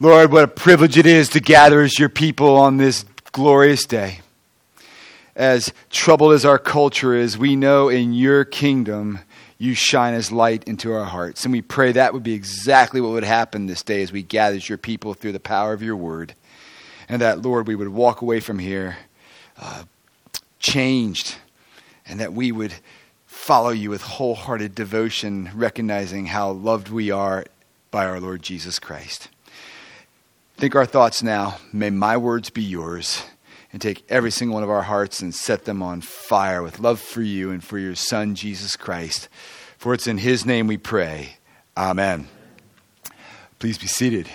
Lord, what a privilege it is to gather as your people on this glorious day. As troubled as our culture is, we know in your kingdom you shine as light into our hearts. And we pray that would be exactly what would happen this day as we gather as your people through the power of your word. And that, Lord, we would walk away from here uh, changed, and that we would follow you with wholehearted devotion, recognizing how loved we are by our Lord Jesus Christ. Think our thoughts now. May my words be yours. And take every single one of our hearts and set them on fire with love for you and for your Son, Jesus Christ. For it's in his name we pray. Amen. Please be seated.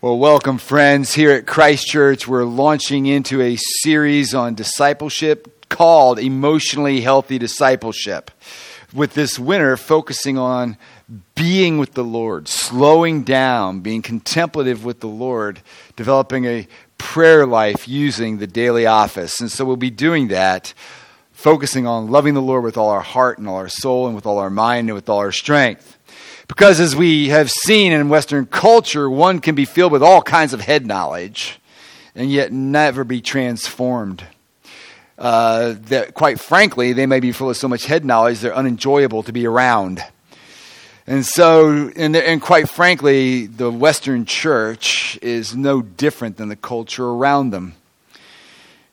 Well, welcome, friends. Here at Christ Church, we're launching into a series on discipleship called Emotionally Healthy Discipleship. With this winter focusing on being with the Lord, slowing down, being contemplative with the Lord, developing a prayer life using the daily office. And so we'll be doing that, focusing on loving the Lord with all our heart and all our soul and with all our mind and with all our strength. Because as we have seen in Western culture, one can be filled with all kinds of head knowledge and yet never be transformed. Uh, that, quite frankly, they may be full of so much head knowledge they're unenjoyable to be around. And so, and, and, quite frankly, the Western church is no different than the culture around them.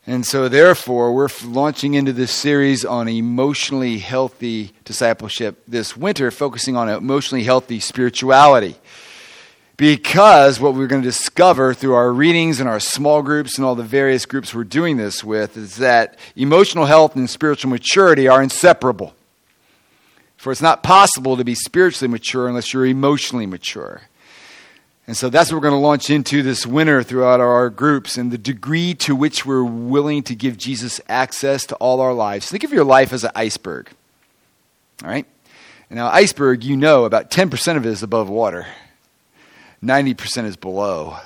And so, therefore, we're launching into this series on emotionally healthy discipleship this winter, focusing on emotionally healthy spirituality. Because what we're going to discover through our readings and our small groups and all the various groups we're doing this with is that emotional health and spiritual maturity are inseparable. For it's not possible to be spiritually mature unless you're emotionally mature. And so that's what we're going to launch into this winter throughout our groups and the degree to which we're willing to give Jesus access to all our lives. Think of your life as an iceberg. All right? Now, iceberg, you know, about 10% of it is above water, 90% is below.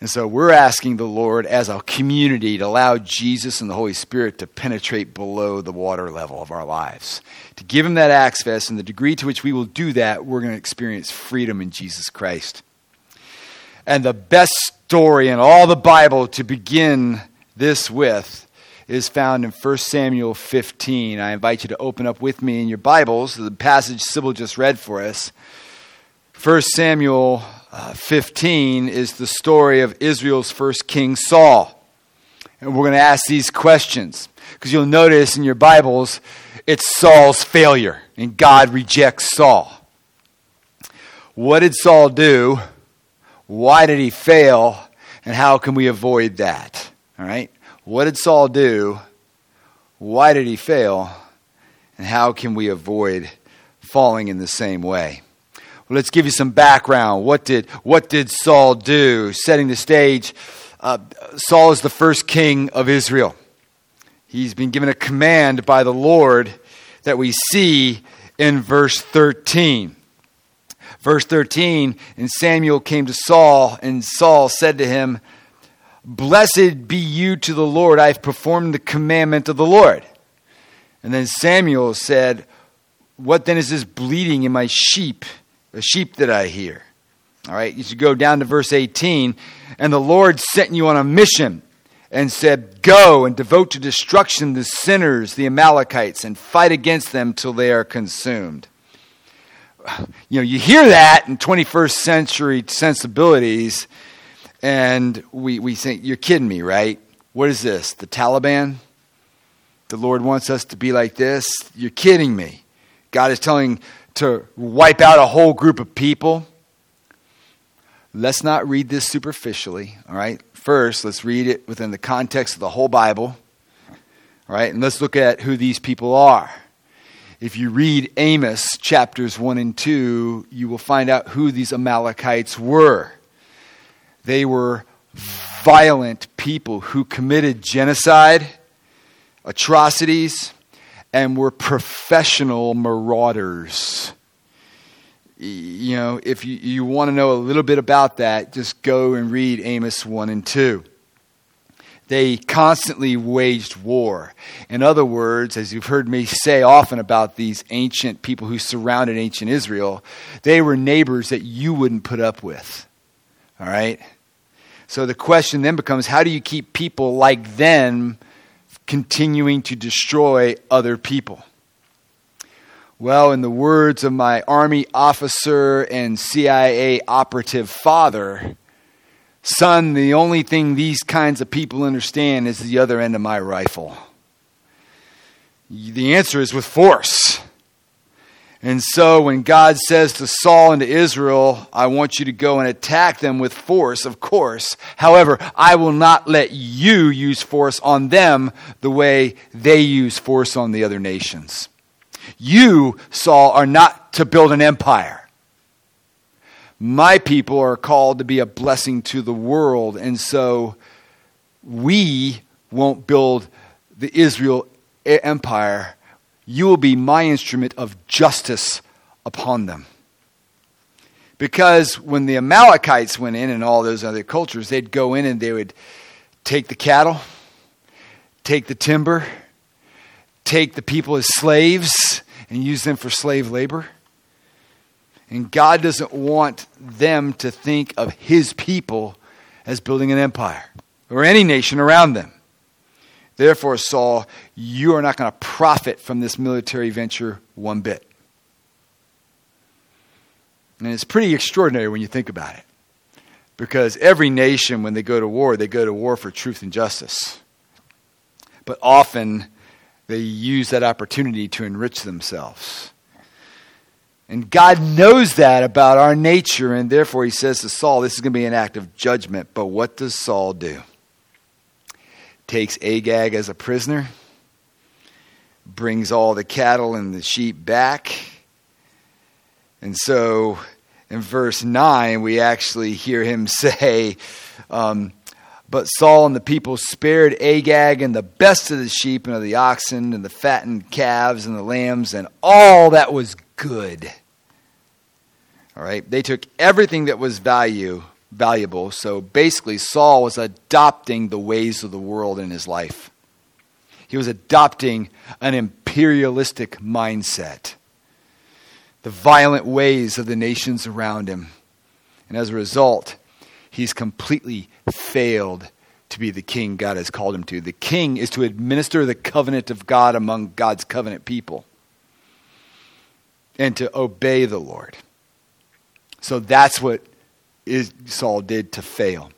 And so we're asking the Lord as a community to allow Jesus and the Holy Spirit to penetrate below the water level of our lives. To give Him that access, and the degree to which we will do that, we're going to experience freedom in Jesus Christ. And the best story in all the Bible to begin this with is found in 1 Samuel 15. I invite you to open up with me in your Bibles the passage Sybil just read for us. 1 Samuel uh, 15 is the story of Israel's first king, Saul. And we're going to ask these questions because you'll notice in your Bibles it's Saul's failure, and God rejects Saul. What did Saul do? Why did he fail? And how can we avoid that? All right? What did Saul do? Why did he fail? And how can we avoid falling in the same way? Let's give you some background. What did, what did Saul do? Setting the stage, uh, Saul is the first king of Israel. He's been given a command by the Lord that we see in verse 13. Verse 13, and Samuel came to Saul, and Saul said to him, Blessed be you to the Lord, I have performed the commandment of the Lord. And then Samuel said, What then is this bleating in my sheep? The sheep that I hear. All right, you should go down to verse 18. And the Lord sent you on a mission and said, Go and devote to destruction the sinners, the Amalekites, and fight against them till they are consumed. You know, you hear that in 21st century sensibilities, and we, we think, You're kidding me, right? What is this? The Taliban? The Lord wants us to be like this? You're kidding me. God is telling to wipe out a whole group of people. Let's not read this superficially, all right? First, let's read it within the context of the whole Bible, all right? And let's look at who these people are. If you read Amos chapters 1 and 2, you will find out who these Amalekites were. They were violent people who committed genocide, atrocities, and we're professional marauders. You know, if you, you want to know a little bit about that, just go and read Amos 1 and 2. They constantly waged war. In other words, as you've heard me say often about these ancient people who surrounded ancient Israel, they were neighbors that you wouldn't put up with. All right? So the question then becomes how do you keep people like them continuing to destroy other people? Well, in the words of my Army officer and CIA operative father, Son, the only thing these kinds of people understand is the other end of my rifle. The answer is with force. And so when God says to Saul and to Israel, I want you to go and attack them with force, of course. However, I will not let you use force on them the way they use force on the other nations. You, Saul, are not to build an empire. My people are called to be a blessing to the world, and so we won't build the Israel empire. You will be my instrument of justice upon them. Because when the Amalekites went in and all those other cultures, they'd go in and they would take the cattle, take the timber, take the people as slaves, and use them for slave labor. And God doesn't want them to think of his people as building an empire or any nation around them. Therefore, Saul, you are not going to profit from this military venture one bit. And it's pretty extraordinary when you think about it. Because every nation, when they go to war, they go to war for truth and justice. But often, they use that opportunity to enrich themselves. And God knows that about our nature, and therefore he says to Saul, This is going to be an act of judgment. But what does Saul do? Takes Agag as a prisoner, brings all the cattle and the sheep back. And so in verse 9, we actually hear him say, um, but Saul and the people spared Agag and the best of the sheep and of the oxen and the fattened calves and the lambs and all that was good. All right, they took everything that was value valuable. So basically, Saul was adopting the ways of the world in his life. He was adopting an imperialistic mindset, the violent ways of the nations around him. And as a result, he's completely failed to be the king God has called him to. The king is to administer the covenant of God among God's covenant people and to obey the Lord. So that's what Saul did to fail.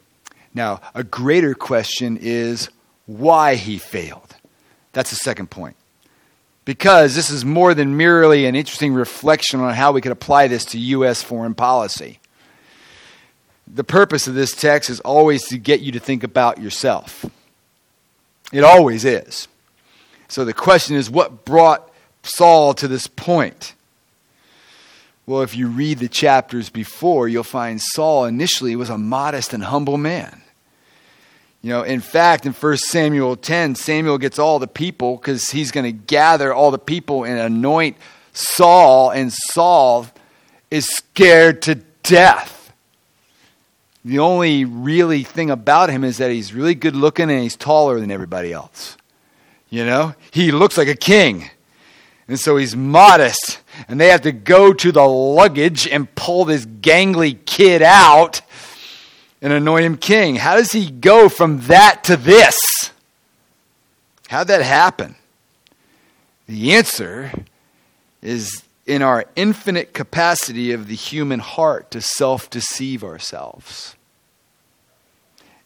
Now, a greater question is why he failed. That's the second point. Because this is more than merely an interesting reflection on how we could apply this to U.S. foreign policy the purpose of this text is always to get you to think about yourself. It always is. So the question is what brought Saul to this point? Well, if you read the chapters before, you'll find Saul initially was a modest and humble man. You know, in fact, in 1 Samuel 10, Samuel gets all the people because he's going to gather all the people and anoint Saul, and Saul is scared to death. The only really thing about him is that he's really good looking and he's taller than everybody else. You know, he looks like a king. And so he's modest. And they have to go to the luggage and pull this gangly kid out and anoint him king. How does he go from that to this? How'd that happen? The answer is in our infinite capacity of the human heart to self deceive ourselves.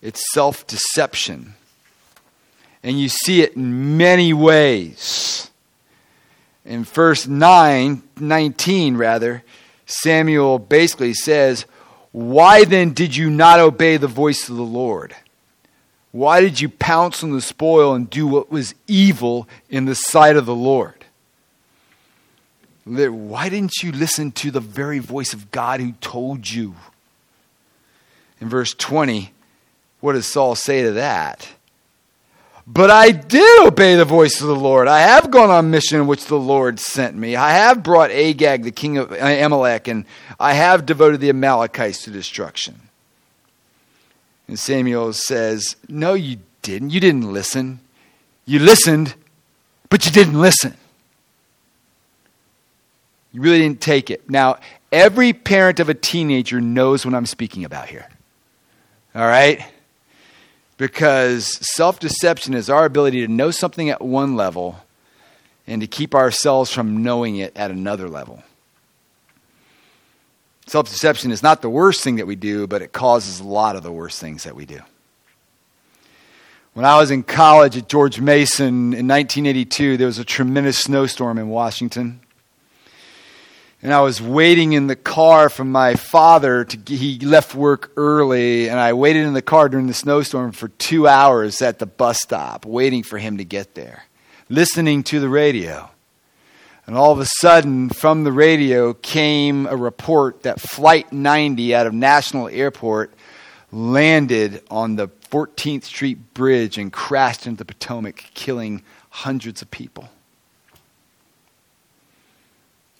It's self deception. And you see it in many ways. In verse 9, 19, rather, Samuel basically says, Why then did you not obey the voice of the Lord? Why did you pounce on the spoil and do what was evil in the sight of the Lord? Why didn't you listen to the very voice of God who told you? In verse 20, what does Saul say to that? But I did obey the voice of the Lord. I have gone on mission which the Lord sent me. I have brought Agag, the king of uh, Amalek, and I have devoted the Amalekites to destruction. And Samuel says, No, you didn't. You didn't listen. You listened, but you didn't listen. You really didn't take it. Now, every parent of a teenager knows what I'm speaking about here. All right? Because self deception is our ability to know something at one level and to keep ourselves from knowing it at another level. Self deception is not the worst thing that we do, but it causes a lot of the worst things that we do. When I was in college at George Mason in 1982, there was a tremendous snowstorm in Washington. And I was waiting in the car for my father to he left work early and I waited in the car during the snowstorm for 2 hours at the bus stop waiting for him to get there, listening to the radio. And all of a sudden, from the radio came a report that Flight 90 out of National Airport landed on the 14th Street Bridge and crashed into the Potomac, killing hundreds of people.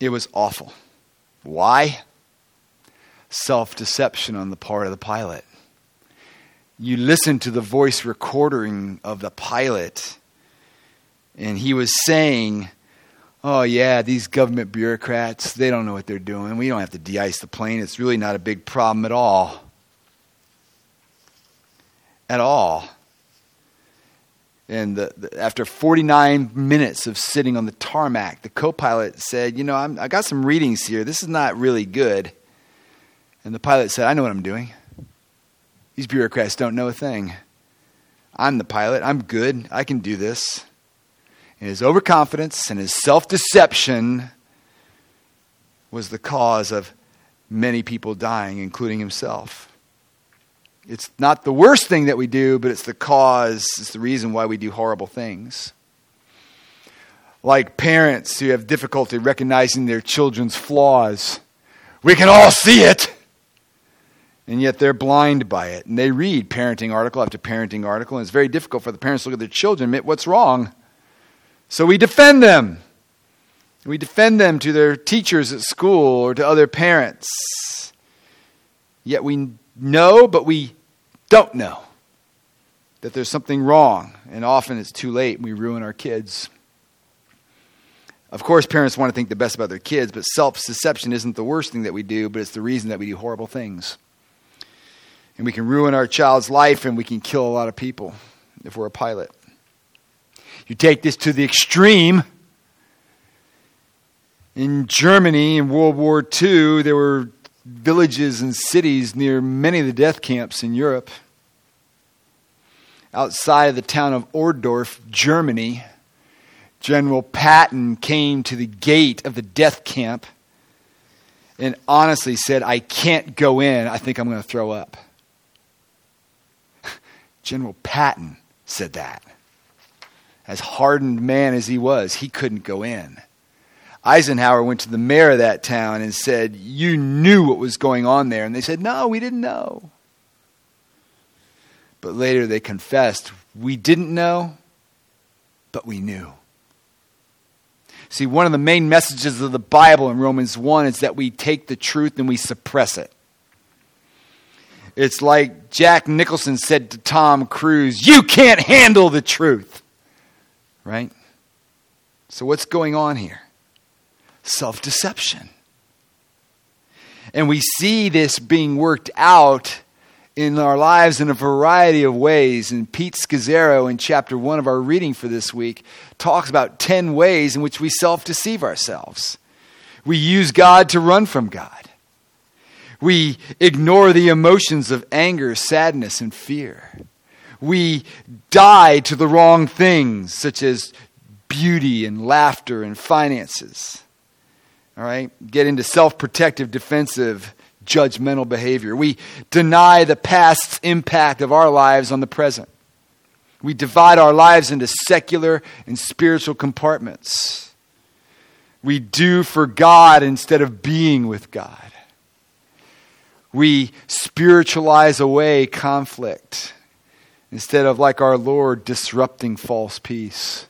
It was awful. Why? Self deception on the part of the pilot. You listen to the voice recording of the pilot, and he was saying, oh, yeah, these government bureaucrats, they don't know what they're doing. We don't have to de ice the plane. It's really not a big problem at all. At all. And the, the, after 49 minutes of sitting on the tarmac, the co pilot said, You know, I'm, I got some readings here. This is not really good. And the pilot said, I know what I'm doing. These bureaucrats don't know a thing. I'm the pilot. I'm good. I can do this and his overconfidence and his self deception was the cause of many people dying, including himself. It's not the worst thing that we do, but it's the cause, it's the reason why we do horrible things. Like parents who have difficulty recognizing their children's flaws. We can all see it, and yet they're blind by it. And they read parenting article after parenting article, and it's very difficult for the parents to look at their children and admit what's wrong. So we defend them. We defend them to their teachers at school or to other parents. Yet we know, but we don't know that there's something wrong. And often it's too late and we ruin our kids. Of course, parents want to think the best about their kids, but self deception isn't the worst thing that we do, but it's the reason that we do horrible things. And we can ruin our child's life and we can kill a lot of people if we're a pilot. You take this to the extreme. In Germany in World War II, there were villages and cities near many of the death camps in Europe. Outside of the town of Ohrdruf, Germany, General Patton came to the gate of the death camp and honestly said, I can't go in. I think I'm going to throw up. General Patton said that as hardened man as he was, he couldn't go in. Eisenhower went to the mayor of that town and said, You knew what was going on there. And they said, No, we didn't know. But later they confessed, We didn't know, but we knew. See, one of the main messages of the Bible in Romans 1 is that we take the truth and we suppress it. It's like Jack Nicholson said to Tom Cruise, You can't handle the truth. Right? So, what's going on here? Self deception. And we see this being worked out in our lives in a variety of ways. And Pete Scazzero, in chapter one of our reading for this week, talks about 10 ways in which we self deceive ourselves. We use God to run from God. We ignore the emotions of anger, sadness, and fear we die to the wrong things, such as beauty and laughter and finances. All right? Get into self protective, defensive, judgmental behavior. We deny the past's impact of our lives on the present. We divide our lives into secular and spiritual compartments. We do for God instead of being with God. We spiritualize away conflict instead of, like our Lord, disrupting false peace.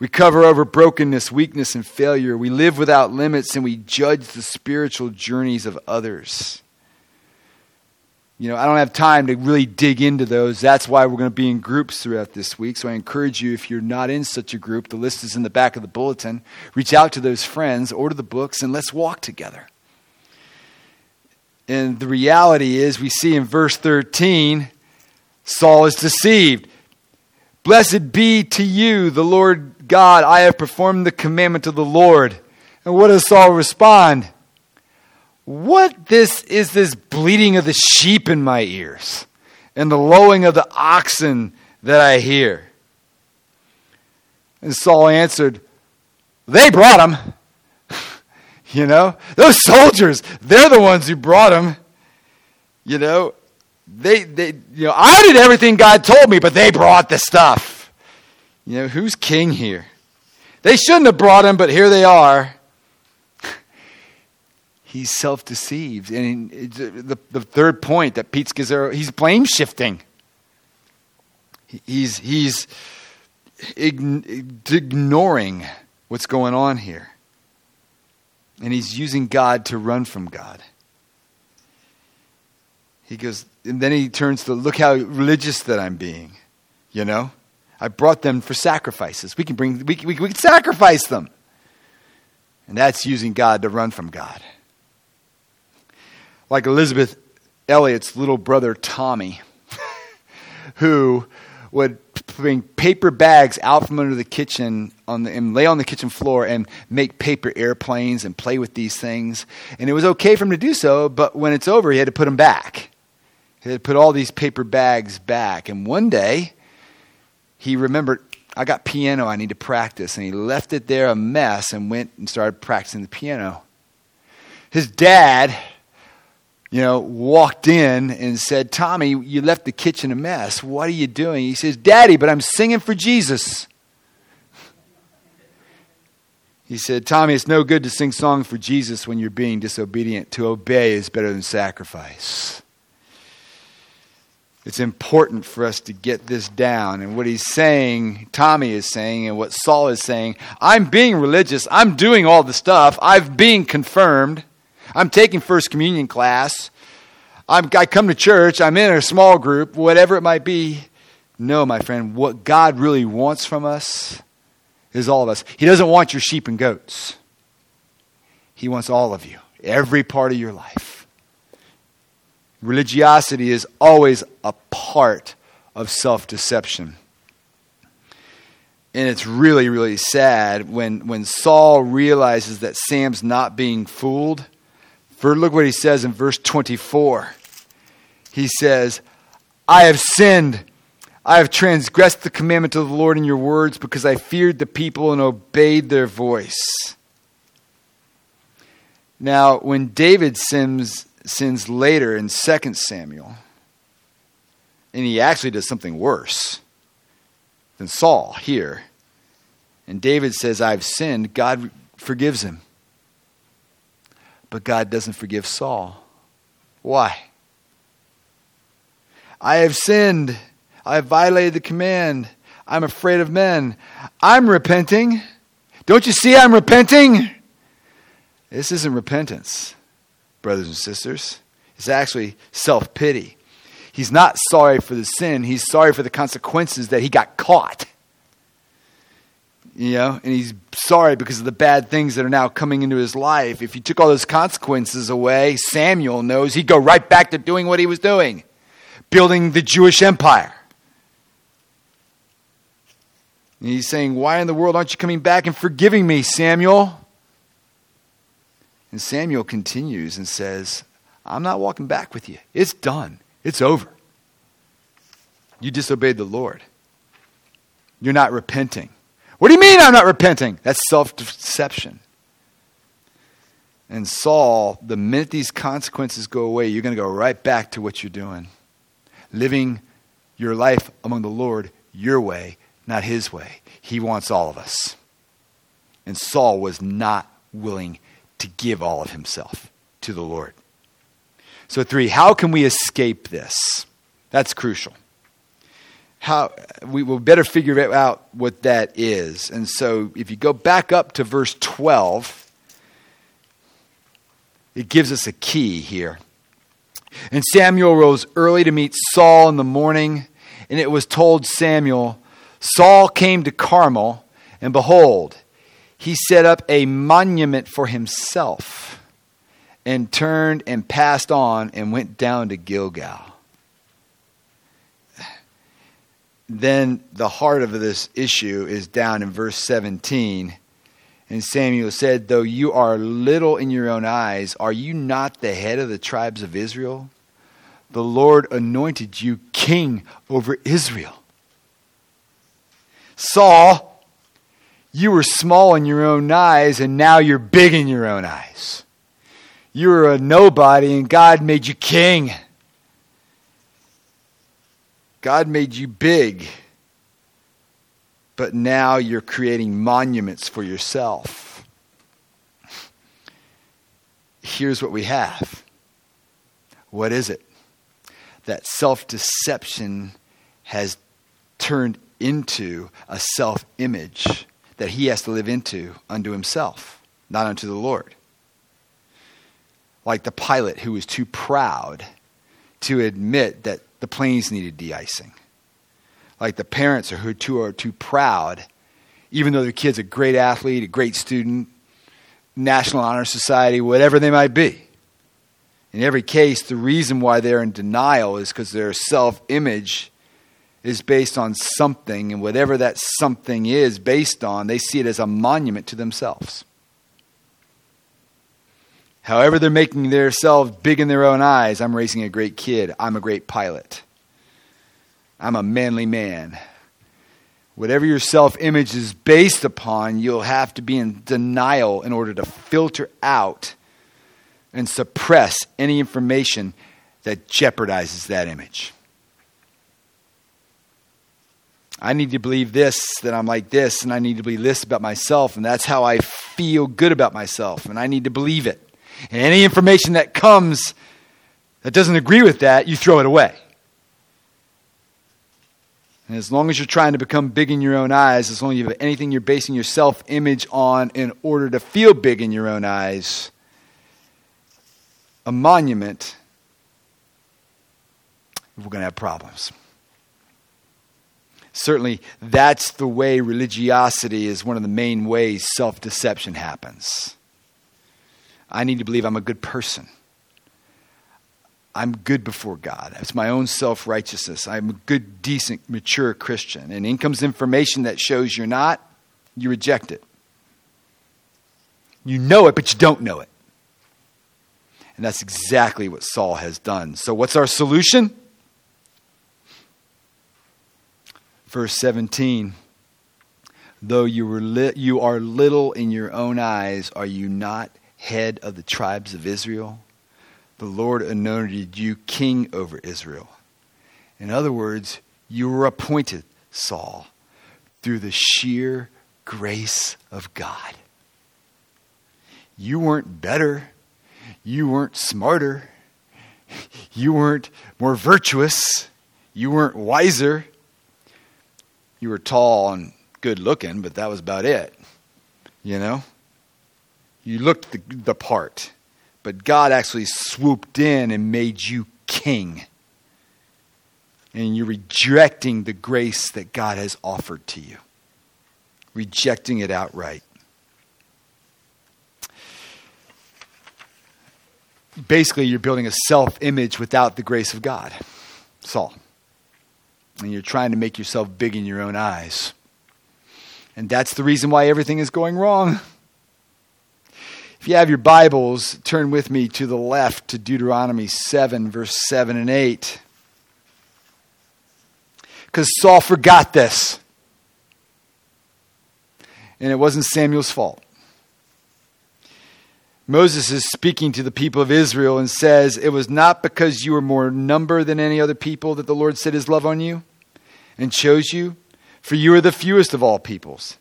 We cover over brokenness, weakness, and failure. We live without limits and we judge the spiritual journeys of others. you know, I don't have time to really dig into those. That's why we're going to be in groups throughout this week. So I encourage you, if you're not in such a group, the list is in the back of the bulletin. Reach out to those friends, order the books, and let's walk together. And the reality is, we see in verse 13, Saul is deceived. Blessed be to you, the Lord God, I have performed the commandment of the Lord. And what does Saul respond? What this is this bleating of the sheep in my ears and the lowing of the oxen that I hear? And Saul answered, They brought him. you know, those soldiers, they're the ones who brought him. You know, they, they, you know, I did everything God told me, but they brought the stuff. You know, who's king here? They shouldn't have brought him, but here they are he's self deceived. And the, the third point that Pete Scazzero, he's blame shifting. He's, he's ignoring what's going on here. And he's using God to run from God. He goes, and then he turns to look how religious that I'm being. You know? I brought them for sacrifices. We can bring, we, we, we can sacrifice them. And that's using God to run from God like Elisabeth Elliot's little brother Tommy, who would bring paper bags out from under the kitchen on the, and lay on the kitchen floor and make paper airplanes and play with these things. And it was okay for him to do so, but when it's over, he had to put them back. He had put all these paper bags back. And one day, he remembered, I got piano I need to practice. And he left it there a mess and went and started practicing the piano. His dad you know, walked in and said, Tommy, you left the kitchen a mess. What are you doing? He says, Daddy, but I'm singing for Jesus. He said, Tommy, it's no good to sing songs for Jesus when you're being disobedient. To obey is better than sacrifice. It's important for us to get this down. And what he's saying, Tommy is saying, and what Saul is saying, I'm being religious. I'm doing all the stuff. I've been confirmed. I'm taking First Communion class. I'm, I come to church. I'm in a small group, whatever it might be. No, my friend, what God really wants from us is all of us. He doesn't want your sheep and goats, He wants all of you, every part of your life. Religiosity is always a part of self deception. And it's really, really sad when, when Saul realizes that Sam's not being fooled for look what he says in verse 24. He says, I have sinned. I have transgressed the commandment of the Lord in your words because I feared the people and obeyed their voice. Now, when David sins, sins later in 2 Samuel, and he actually does something worse than Saul here, and David says, I've sinned, God forgives him. But God doesn't forgive Saul. Why? I have sinned. I have violated the command. I'm afraid of men. I'm repenting. Don't you see I'm repenting? This isn't repentance, brothers and sisters. It's actually self pity. He's not sorry for the sin, he's sorry for the consequences that he got caught you know, and he's sorry because of the bad things that are now coming into his life. If he took all those consequences away, Samuel knows he'd go right back to doing what he was doing, building the Jewish empire. And he's saying, Why in the world aren't you coming back and forgiving me, Samuel? And Samuel continues and says, I'm not walking back with you. It's done, it's over. You disobeyed the Lord, you're not repenting. What do you mean I'm not repenting? That's self deception. And Saul, the minute these consequences go away, you're going to go right back to what you're doing. Living your life among the Lord your way, not his way. He wants all of us. And Saul was not willing to give all of himself to the Lord. So, three, how can we escape this? That's crucial how we will better figure out what that is. And so if you go back up to verse 12, it gives us a key here. And Samuel rose early to meet Saul in the morning, and it was told Samuel, Saul came to Carmel, and behold, he set up a monument for himself, and turned and passed on and went down to Gilgal. Then the heart of this issue is down in verse 17. And Samuel said, Though you are little in your own eyes, are you not the head of the tribes of Israel? The Lord anointed you king over Israel. Saul, you were small in your own eyes, and now you're big in your own eyes. You were a nobody, and God made you king. God made you big but now you're creating monuments for yourself. Here's what we have. What is it? That self deception has turned into a self image that he has to live into unto himself, not unto the Lord. Like the pilot who was too proud to admit that the planes needed de icing like the parents who are too are too proud, even though their kid's a great athlete, a great student, National Honor Society, whatever they might be. In every case, the reason why they're in denial is because their self image is based on something, and whatever that something is based on, they see it as a monument to themselves. However, they're making themselves big in their own eyes. I'm raising a great kid. I'm a great pilot. I'm a manly man. Whatever your self image is based upon, you'll have to be in denial in order to filter out and suppress any information that jeopardizes that image. I need to believe this, that I'm like this, and I need to believe this about myself, and that's how I feel good about myself, and I need to believe it. And any information that comes that doesn't agree with that, you throw it away. And as long as you're trying to become big in your own eyes, as long as you have anything you're basing your self image on in order to feel big in your own eyes, a monument, we're going to have problems. Certainly, that's the way religiosity is one of the main ways self deception happens. I need to believe I'm a good person. I'm good before God. It's my own self righteousness. I'm a good, decent, mature Christian. And in comes information that shows you're not, you reject it. You know it, but you don't know it. And that's exactly what Saul has done. So, what's our solution? Verse 17 Though you, were li- you are little in your own eyes, are you not head of the tribes of Israel? the Lord anointed you king over Israel. In other words, you were appointed, Saul, through the sheer grace of God. You weren't better. You weren't smarter. You weren't more virtuous. You weren't wiser. You were tall and good looking, but that was about it. You know? You looked the, the part but God actually swooped in and made you king. And you're rejecting the grace that God has offered to you, rejecting it outright. Basically, you're building a self image without the grace of God. Saul. And you're trying to make yourself big in your own eyes. And that's the reason why everything is going wrong. If you have your Bibles, turn with me to the left to Deuteronomy 7, verse 7 and 8. Because Saul forgot this. And it wasn't Samuel's fault. Moses is speaking to the people of Israel and says, It was not because you were more number than any other people that the Lord set his love on you and chose you, for you are the fewest of all peoples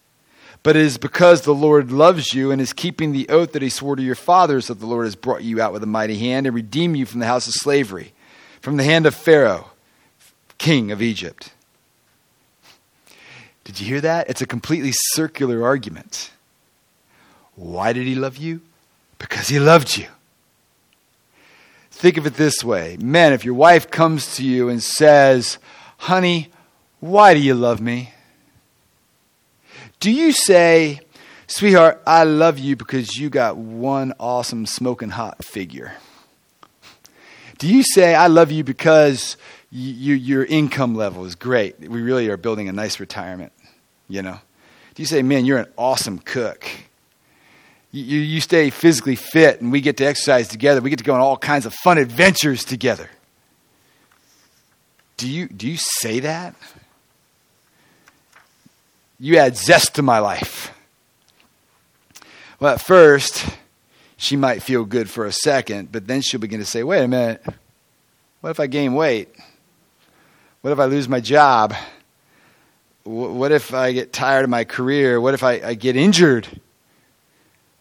but it is because the Lord loves you and is keeping the oath that he swore to your fathers that the Lord has brought you out with a mighty hand and redeemed you from the house of slavery, from the hand of Pharaoh, king of Egypt. Did you hear that? It's a completely circular argument. Why did he love you? Because he loved you. Think of it this way Men, if your wife comes to you and says, Honey, why do you love me? Do you say, Sweetheart, I love you because you got one awesome smoking hot figure? Do you say, I love you because you, your income level is great? We really are building a nice retirement, you know? Do you say, Man, you're an awesome cook? You, you stay physically fit and we get to exercise together. We get to go on all kinds of fun adventures together. Do you, do you say that? You add zest to my life. Well, at first, she might feel good for a second, but then she'll begin to say, wait a minute, what if I gain weight? What if I lose my job? What if I get tired of my career? What if I, I get injured?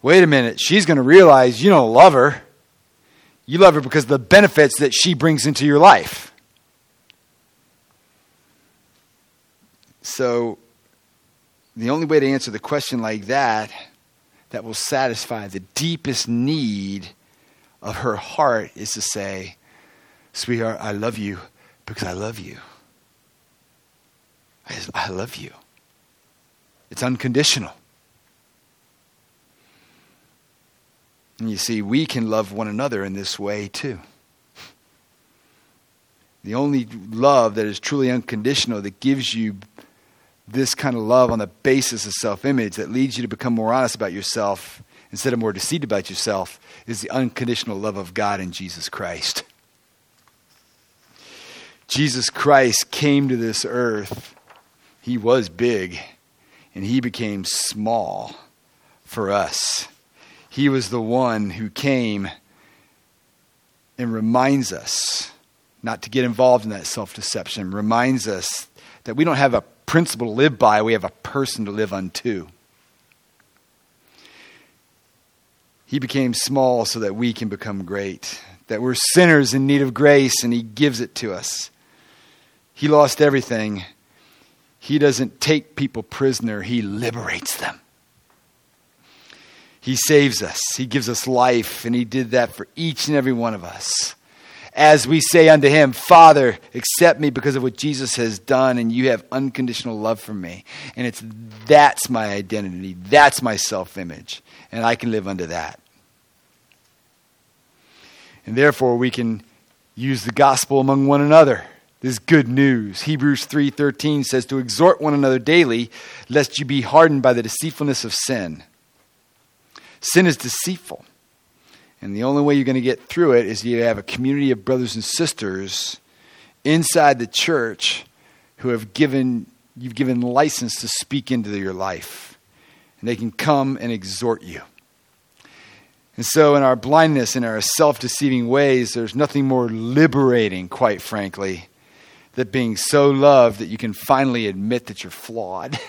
Wait a minute, she's going to realize you don't love her. You love her because of the benefits that she brings into your life. So, the only way to answer the question like that, that will satisfy the deepest need of her heart, is to say, Sweetheart, I love you because I love you. I, I love you. It's unconditional. And you see, we can love one another in this way too. The only love that is truly unconditional, that gives you this kind of love on the basis of self image, that leads you to become more honest about yourself instead of more deceived about yourself, is the unconditional love of God in Jesus Christ. Jesus Christ came to this earth. He was big, and he became small for us. He was the one who came and reminds us not to get involved in that self deception, reminds us that we don't have a principle to live by, we have a person to live unto. He became small so that we can become great, that we're sinners in need of grace, and He gives it to us. He lost everything. He doesn't take people prisoner, He liberates them. He saves us, He gives us life, and He did that for each and every one of us as we say unto him, Father, accept me because of what Jesus has done, and you have unconditional love for me. And it's that's my identity, that's my self image, and I can live under that. And therefore, we can use the gospel among one another. This good news. Hebrews 3:13 says to exhort one another daily lest you be hardened by the deceitfulness of sin. Sin is deceitful. And the only way you're going to get through it is you have a community of brothers and sisters inside the church who have given you've given license to speak into your life. And they can come and exhort you. And so, in our blindness, in our self deceiving ways, there's nothing more liberating, quite frankly, than being so loved that you can finally admit that you're flawed.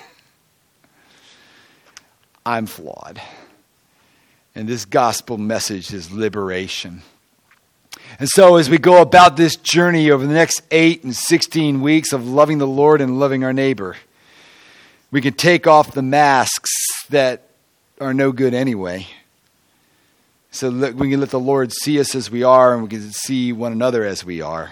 I'm flawed. And this gospel message is liberation. And so, as we go about this journey over the next 8 and 16 weeks of loving the Lord and loving our neighbor, we can take off the masks that are no good anyway. So we can let the Lord see us as we are, and we can see one another as we are.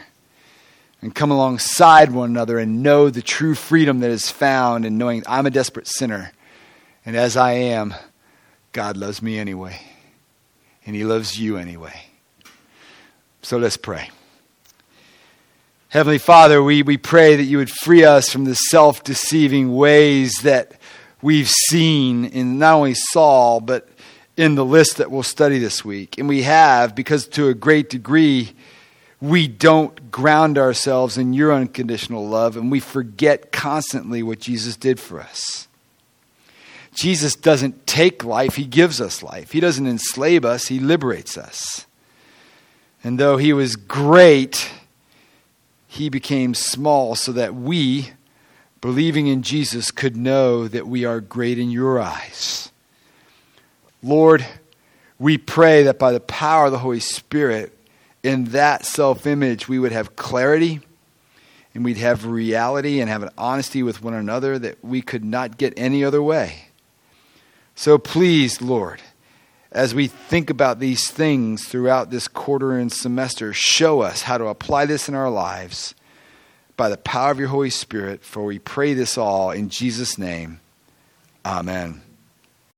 And come alongside one another and know the true freedom that is found in knowing I'm a desperate sinner. And as I am, God loves me anyway, and He loves you anyway. So let's pray. Heavenly Father, we, we pray that you would free us from the self deceiving ways that we've seen in not only Saul, but in the list that we'll study this week. And we have, because to a great degree, we don't ground ourselves in your unconditional love, and we forget constantly what Jesus did for us. Jesus doesn't take life, He gives us life. He doesn't enslave us, He liberates us. And though He was great, He became small so that we, believing in Jesus, could know that we are great in your eyes. Lord, we pray that by the power of the Holy Spirit, in that self image, we would have clarity and we'd have reality and have an honesty with one another that we could not get any other way. So please, Lord, as we think about these things throughout this quarter and semester, show us how to apply this in our lives by the power of your Holy Spirit. For we pray this all in Jesus' name. Amen.